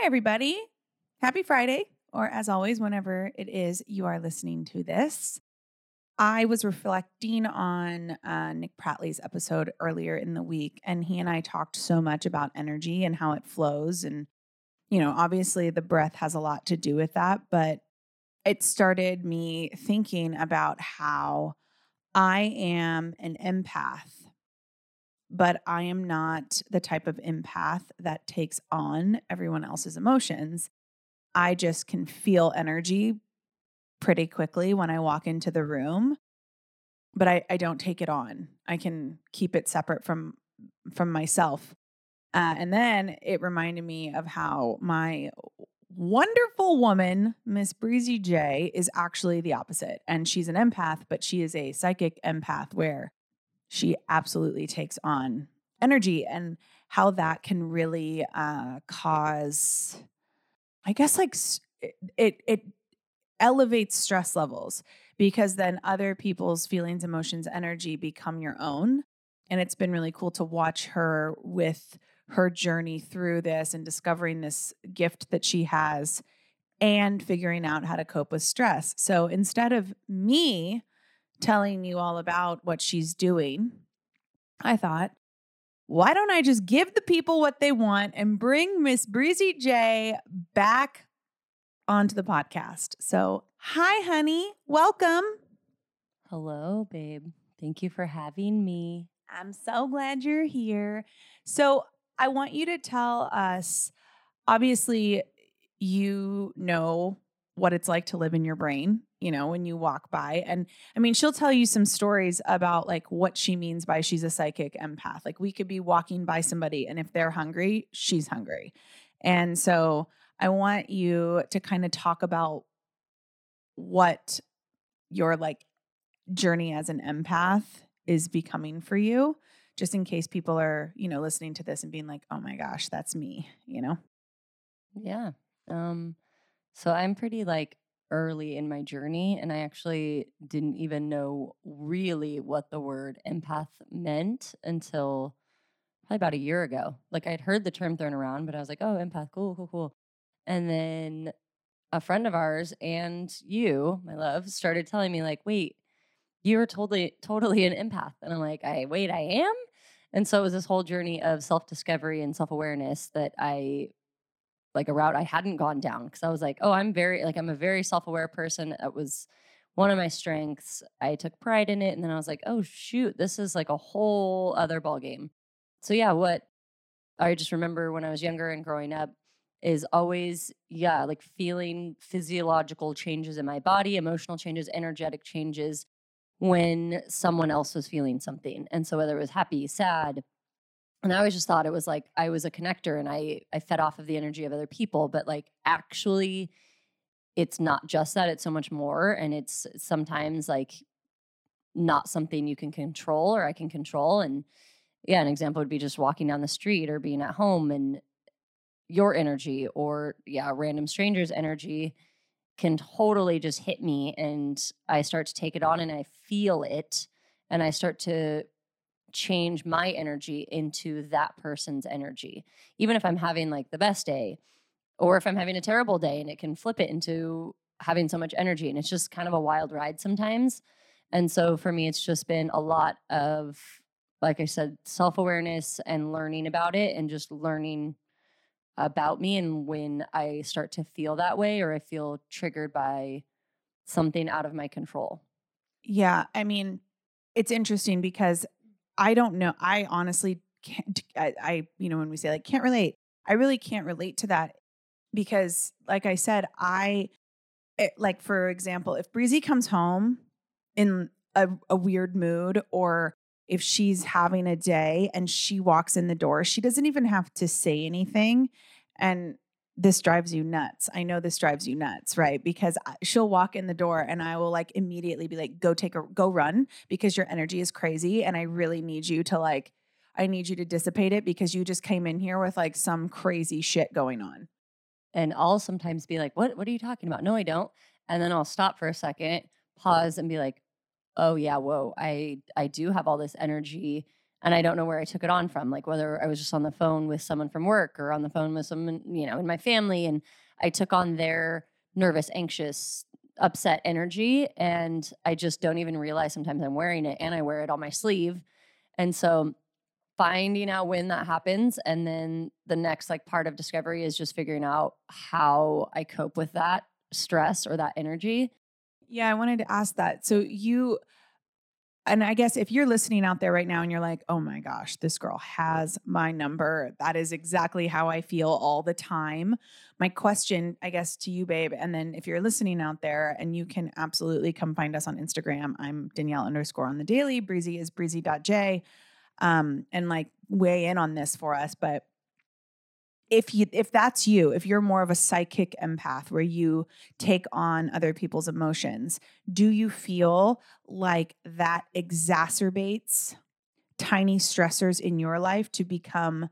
Hi, everybody. Happy Friday, or as always, whenever it is you are listening to this. I was reflecting on uh, Nick Pratley's episode earlier in the week, and he and I talked so much about energy and how it flows. And, you know, obviously the breath has a lot to do with that, but it started me thinking about how I am an empath but I am not the type of empath that takes on everyone else's emotions. I just can feel energy pretty quickly when I walk into the room, but I, I don't take it on. I can keep it separate from from myself. Uh, and then it reminded me of how my wonderful woman, Miss Breezy J, is actually the opposite. And she's an empath, but she is a psychic empath where she absolutely takes on energy and how that can really uh, cause, I guess, like it, it elevates stress levels because then other people's feelings, emotions, energy become your own. And it's been really cool to watch her with her journey through this and discovering this gift that she has and figuring out how to cope with stress. So instead of me telling you all about what she's doing, I thought, why don't I just give the people what they want and bring Miss Breezy J back onto the podcast? So, hi, honey. Welcome. Hello, babe. Thank you for having me. I'm so glad you're here. So, I want you to tell us obviously, you know what it's like to live in your brain, you know, when you walk by. And I mean, she'll tell you some stories about like what she means by she's a psychic empath. Like we could be walking by somebody and if they're hungry, she's hungry. And so I want you to kind of talk about what your like journey as an empath is becoming for you just in case people are you know listening to this and being like oh my gosh that's me you know yeah um so I'm pretty like early in my journey, and I actually didn't even know really what the word empath meant until probably about a year ago. Like I'd heard the term thrown around, but I was like, oh, empath, cool, cool, cool. And then a friend of ours and you, my love, started telling me, like, wait, you're totally, totally an empath. And I'm like, I wait, I am. And so it was this whole journey of self discovery and self awareness that I like a route I hadn't gone down because I was like, oh, I'm very like I'm a very self-aware person. That was one of my strengths. I took pride in it, and then I was like, oh shoot, this is like a whole other ball game. So yeah, what I just remember when I was younger and growing up is always yeah like feeling physiological changes in my body emotional changes energetic changes when someone else was feeling something and so whether it was happy sad and I always just thought it was like I was a connector and I I fed off of the energy of other people, but like actually it's not just that, it's so much more and it's sometimes like not something you can control or I can control and yeah, an example would be just walking down the street or being at home and your energy or yeah, random strangers energy can totally just hit me and I start to take it on and I feel it and I start to change my energy into that person's energy. Even if I'm having like the best day or if I'm having a terrible day and it can flip it into having so much energy. And it's just kind of a wild ride sometimes. And so for me, it's just been a lot of, like I said, self awareness and learning about it and just learning about me. And when I start to feel that way or I feel triggered by something out of my control. Yeah. I mean, it's interesting because I don't know. I honestly can't. I, I, you know, when we say like can't relate, I really can't relate to that because, like I said, I, it, eh, like for example, if Breezy comes home in a, a weird mood or if she's having a day and she walks in the door, she doesn't even have to say anything. And this drives you nuts. I know this drives you nuts, right? Because she'll walk in the door and I will like immediately be like, go take a go run because your energy is crazy. And I really need you to like, I need you to dissipate it because you just came in here with like some crazy shit going on. And I'll sometimes be like, what, what are you talking about? No, I don't. And then I'll stop for a second, pause and be like, oh yeah, whoa, I, I do have all this energy and I don't know where I took it on from, like whether I was just on the phone with someone from work or on the phone with someone, you know, in my family. And I took on their nervous, anxious, upset energy. And I just don't even realize sometimes I'm wearing it and I wear it on my sleeve. And so finding out when that happens and then the next like part of discovery is just figuring out how I cope with that stress or that energy. Yeah, I wanted to ask that. So you and I guess if you're listening out there right now and you're like, oh my gosh, this girl has my number, that is exactly how I feel all the time. My question, I guess, to you, babe, and then if you're listening out there and you can absolutely come find us on Instagram, I'm Danielle underscore on the daily. Breezy is breezy.j. Um, and like weigh in on this for us. But if you if that's you if you're more of a psychic empath where you take on other people's emotions do you feel like that exacerbates tiny stressors in your life to become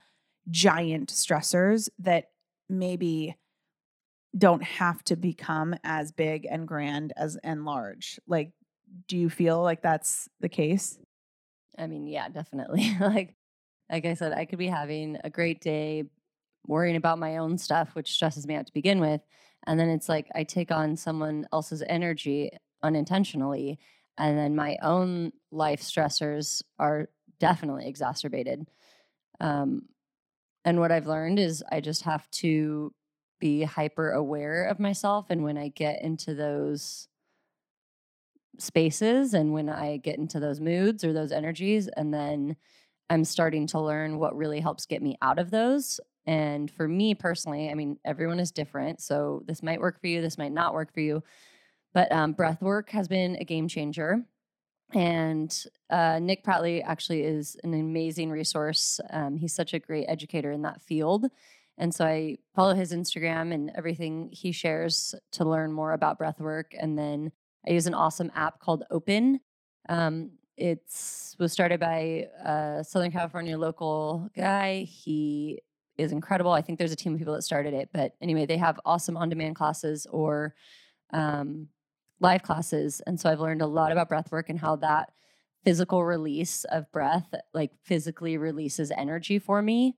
giant stressors that maybe don't have to become as big and grand as and large? Like do you feel like that's the case? I mean yeah definitely. Like like i said i could be having a great day worrying about my own stuff, which stresses me out to begin with. And then it's like I take on someone else's energy unintentionally. And then my own life stressors are definitely exacerbated. Um, and what I've learned is I just have to be hyper aware of myself. And when I get into those spaces and when I get into those moods or those energies, and then I'm starting to learn what really helps get me out of those. And for me personally, I mean, everyone is different. So this might work for you, this might not work for you. But um, breath work has been a game changer. And uh, Nick Pratley actually is an amazing resource. Um, he's such a great educator in that field. And so I follow his Instagram and everything he shares to learn more about breath work. And then I use an awesome app called Open. Um, it's was started by a Southern California local guy. He is incredible. I think there's a team of people that started it, but anyway, they have awesome on-demand classes or um, live classes, and so I've learned a lot about breath work and how that physical release of breath like physically releases energy for me.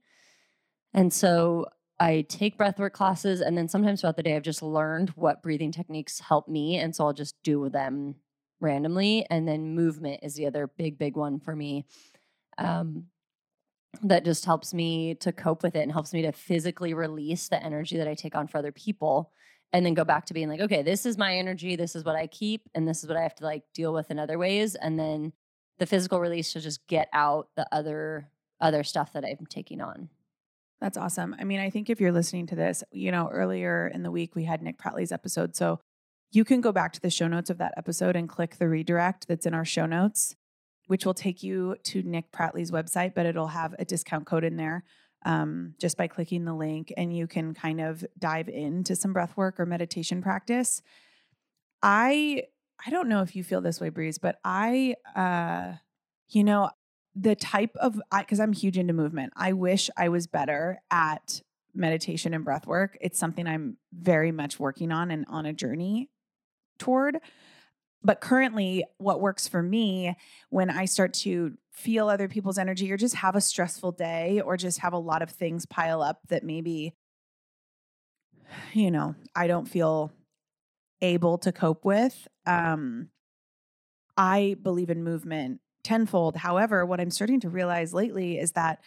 And so I take breathwork classes, and then sometimes throughout the day, I've just learned what breathing techniques help me, and so I'll just do them randomly. And then movement is the other big, big one for me. Um, that just helps me to cope with it and helps me to physically release the energy that I take on for other people and then go back to being like okay this is my energy this is what I keep and this is what I have to like deal with in other ways and then the physical release to just get out the other other stuff that I'm taking on. That's awesome. I mean I think if you're listening to this you know earlier in the week we had Nick Pratley's episode so you can go back to the show notes of that episode and click the redirect that's in our show notes which will take you to Nick Pratley's website, but it'll have a discount code in there um, just by clicking the link, and you can kind of dive into some breath work or meditation practice. I I don't know if you feel this way, Breeze, but I, uh, you know, the type of because I'm huge into movement. I wish I was better at meditation and breath work. It's something I'm very much working on and on a journey toward. But currently, what works for me when I start to feel other people's energy or just have a stressful day or just have a lot of things pile up that maybe, you know, I don't feel able to cope with. Um, I believe in movement tenfold. However, what I'm starting to realize lately is that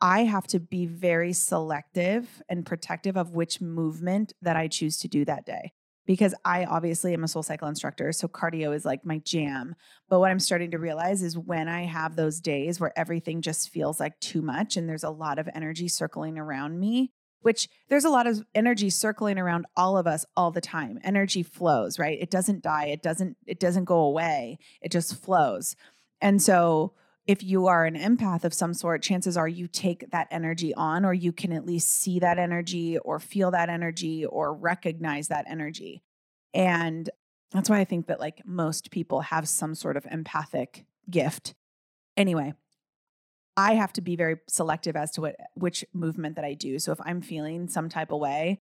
I have to be very selective and protective of which movement that I choose to do that day because I obviously am a soul cycle instructor. So cardio is like my jam. But what I'm starting to realize is when I have those days where everything just feels like too much and there's a lot of energy circling around me, which there's a lot of energy circling around all of us all the time. Energy flows, right? It doesn't die, it doesn't it doesn't go away. It just flows. And so if you are an empath of some sort, chances are you take that energy on, or you can at least see that energy, or feel that energy, or recognize that energy. And that's why I think that like most people have some sort of empathic gift. Anyway, I have to be very selective as to what which movement that I do. So if I'm feeling some type of way,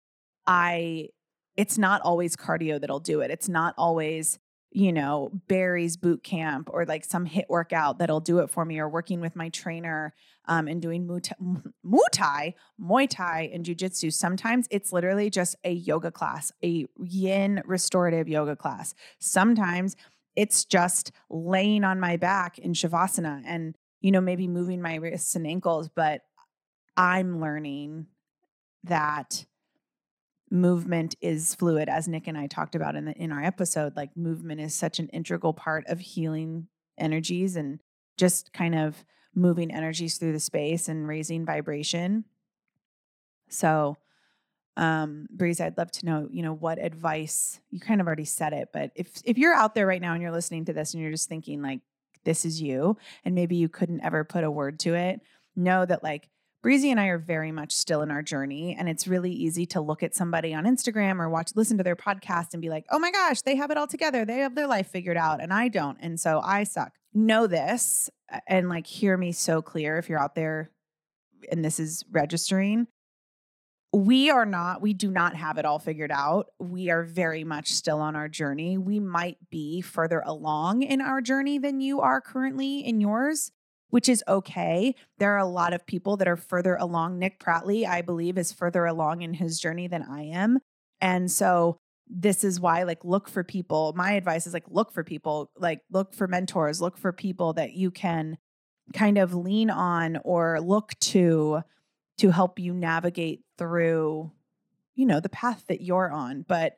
I it's not always cardio that'll do it. It's not always you know, Barry's boot camp or like some HIIT workout that'll do it for me, or working with my trainer um, and doing Muay Thai, Muay Thai, and Jujitsu. Sometimes it's literally just a yoga class, a yin restorative yoga class. Sometimes it's just laying on my back in Shavasana and, you know, maybe moving my wrists and ankles. But I'm learning that movement is fluid as nick and i talked about in the in our episode like movement is such an integral part of healing energies and just kind of moving energies through the space and raising vibration. So um breeze i'd love to know you know what advice you kind of already said it but if if you're out there right now and you're listening to this and you're just thinking like this is you and maybe you couldn't ever put a word to it know that like Breezy and I are very much still in our journey, and it's really easy to look at somebody on Instagram or watch, listen to their podcast and be like, oh my gosh, they have it all together. They have their life figured out, and I don't. And so I suck. Know this and like hear me so clear if you're out there and this is registering. We are not, we do not have it all figured out. We are very much still on our journey. We might be further along in our journey than you are currently in yours which is okay. There are a lot of people that are further along. Nick Pratley, I believe, is further along in his journey than I am. And so this is why like look for people. My advice is like look for people, like look for mentors, look for people that you can kind of lean on or look to to help you navigate through you know the path that you're on. But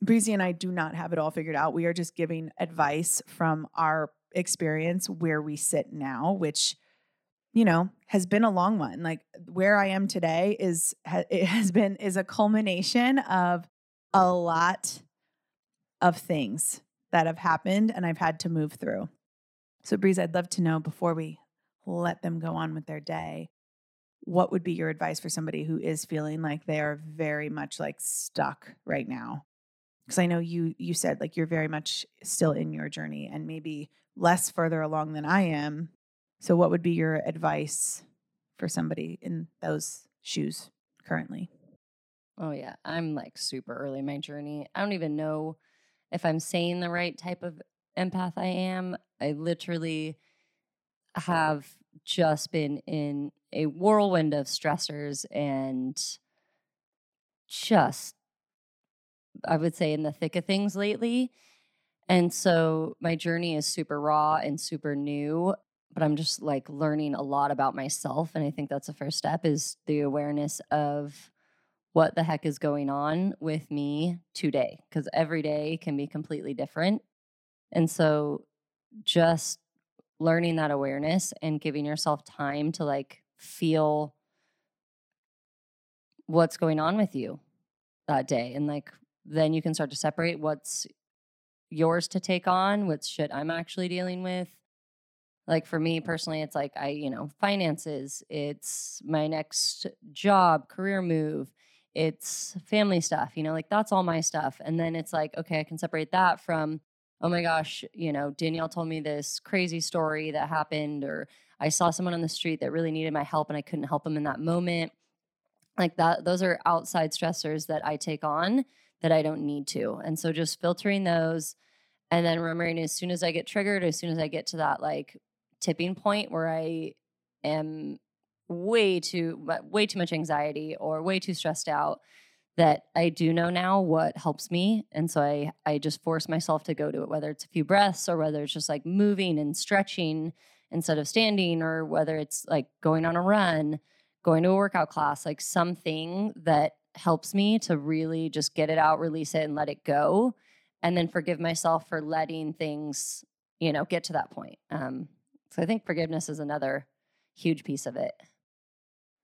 Breezy and I do not have it all figured out. We are just giving advice from our experience where we sit now, which you know has been a long one. Like where I am today is it has been is a culmination of a lot of things that have happened and I've had to move through. So Breeze, I'd love to know before we let them go on with their day, what would be your advice for somebody who is feeling like they are very much like stuck right now? Because I know you you said like you're very much still in your journey and maybe less further along than I am. So, what would be your advice for somebody in those shoes currently? Oh, yeah. I'm like super early in my journey. I don't even know if I'm saying the right type of empath I am. I literally have just been in a whirlwind of stressors and just, I would say, in the thick of things lately. And so my journey is super raw and super new, but I'm just like learning a lot about myself. And I think that's the first step is the awareness of what the heck is going on with me today, because every day can be completely different. And so just learning that awareness and giving yourself time to like feel what's going on with you that day and like then you can start to separate what's yours to take on, what shit I'm actually dealing with. Like for me personally, it's like I, you know, finances, it's my next job, career move, it's family stuff, you know, like that's all my stuff. And then it's like, okay, I can separate that from, oh my gosh, you know, Danielle told me this crazy story that happened, or I saw someone on the street that really needed my help and I couldn't help them in that moment. Like that, those are outside stressors that I take on that I don't need to. And so just filtering those and then remembering as soon as I get triggered, as soon as I get to that like tipping point where I am way too way too much anxiety or way too stressed out that I do know now what helps me and so I I just force myself to go to it whether it's a few breaths or whether it's just like moving and stretching instead of standing or whether it's like going on a run, going to a workout class, like something that helps me to really just get it out, release it and let it go and then forgive myself for letting things, you know, get to that point. Um, so I think forgiveness is another huge piece of it.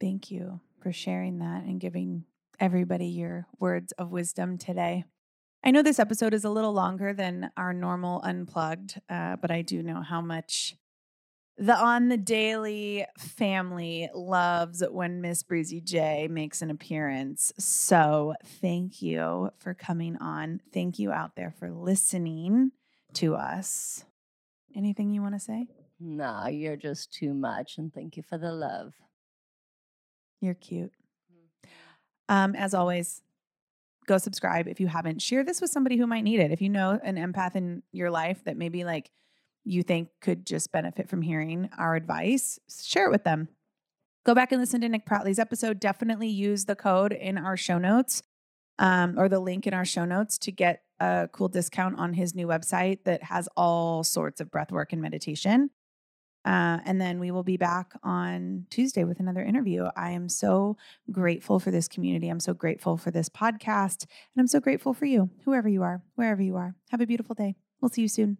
Thank you for sharing that and giving everybody your words of wisdom today. I know this episode is a little longer than our normal unplugged, uh, but I do know how much the on the daily family loves when Miss Breezy J makes an appearance. So thank you for coming on. Thank you out there for listening to us. Anything you want to say? Nah, you're just too much. And thank you for the love. You're cute. Mm-hmm. Um, as always, go subscribe if you haven't. Share this with somebody who might need it. If you know an empath in your life that maybe like you think could just benefit from hearing our advice, share it with them. Go back and listen to Nick Pratley's episode. Definitely use the code in our show notes um, or the link in our show notes to get a cool discount on his new website that has all sorts of breath work and meditation. Uh, and then we will be back on Tuesday with another interview. I am so grateful for this community. I'm so grateful for this podcast. And I'm so grateful for you, whoever you are, wherever you are. Have a beautiful day. We'll see you soon.